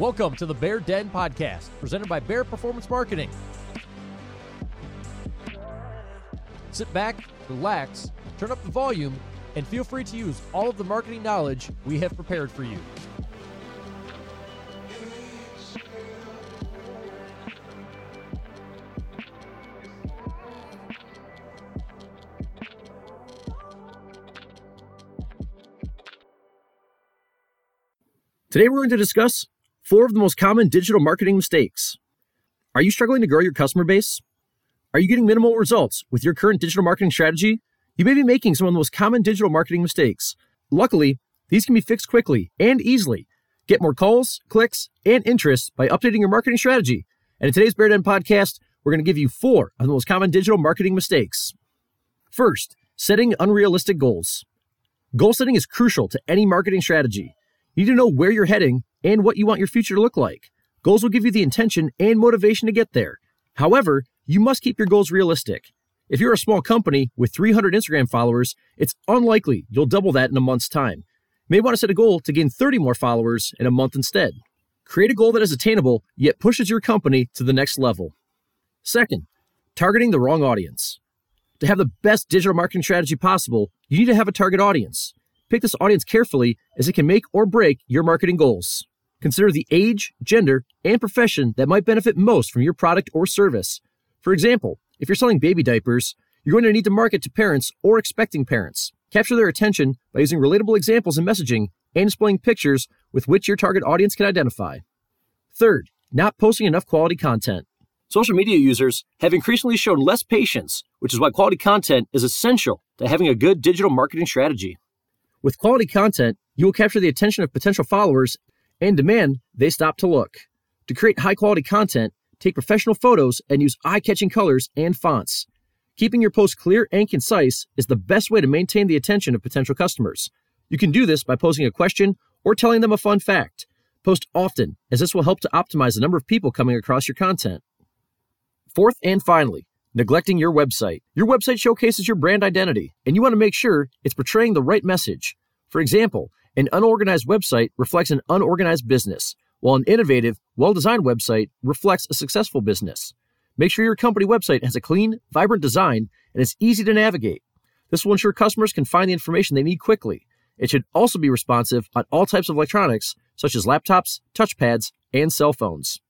Welcome to the Bear Den Podcast, presented by Bear Performance Marketing. Sit back, relax, turn up the volume, and feel free to use all of the marketing knowledge we have prepared for you. Today, we're going to discuss four of the most common digital marketing mistakes. Are you struggling to grow your customer base? Are you getting minimal results with your current digital marketing strategy? You may be making some of the most common digital marketing mistakes. Luckily, these can be fixed quickly and easily. Get more calls, clicks, and interest by updating your marketing strategy. And in today's Bear Den podcast, we're going to give you four of the most common digital marketing mistakes. First, setting unrealistic goals. Goal setting is crucial to any marketing strategy. You need to know where you're heading and what you want your future to look like. Goals will give you the intention and motivation to get there. However, you must keep your goals realistic. If you're a small company with 300 Instagram followers, it's unlikely you'll double that in a month's time. You may want to set a goal to gain 30 more followers in a month instead. Create a goal that is attainable yet pushes your company to the next level. Second, targeting the wrong audience. To have the best digital marketing strategy possible, you need to have a target audience. Pick this audience carefully as it can make or break your marketing goals. Consider the age, gender, and profession that might benefit most from your product or service. For example, if you're selling baby diapers, you're going to need to market to parents or expecting parents. Capture their attention by using relatable examples and messaging and displaying pictures with which your target audience can identify. Third, not posting enough quality content. Social media users have increasingly shown less patience, which is why quality content is essential to having a good digital marketing strategy. With quality content, you will capture the attention of potential followers and demand they stop to look. To create high quality content, take professional photos and use eye catching colors and fonts. Keeping your posts clear and concise is the best way to maintain the attention of potential customers. You can do this by posing a question or telling them a fun fact. Post often, as this will help to optimize the number of people coming across your content. Fourth and finally, neglecting your website. Your website showcases your brand identity, and you want to make sure it's portraying the right message. For example, an unorganized website reflects an unorganized business, while an innovative, well designed website reflects a successful business. Make sure your company website has a clean, vibrant design and is easy to navigate. This will ensure customers can find the information they need quickly. It should also be responsive on all types of electronics, such as laptops, touchpads, and cell phones.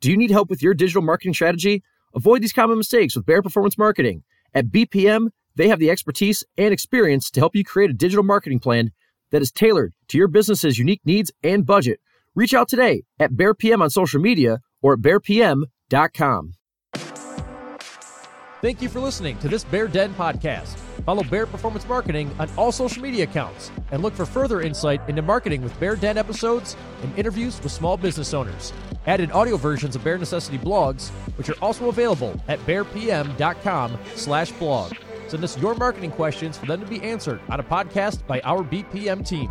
Do you need help with your digital marketing strategy? Avoid these common mistakes with Bear Performance Marketing. At BPM, they have the expertise and experience to help you create a digital marketing plan that is tailored to your business's unique needs and budget. Reach out today at BearPM on social media or at bearpm.com. Thank you for listening to this Bear Den podcast. Follow Bear Performance Marketing on all social media accounts and look for further insight into marketing with Bear Den episodes and interviews with small business owners. Added audio versions of Bear Necessity blogs, which are also available at bearpm.com slash blog. Send us your marketing questions for them to be answered on a podcast by our BPM team.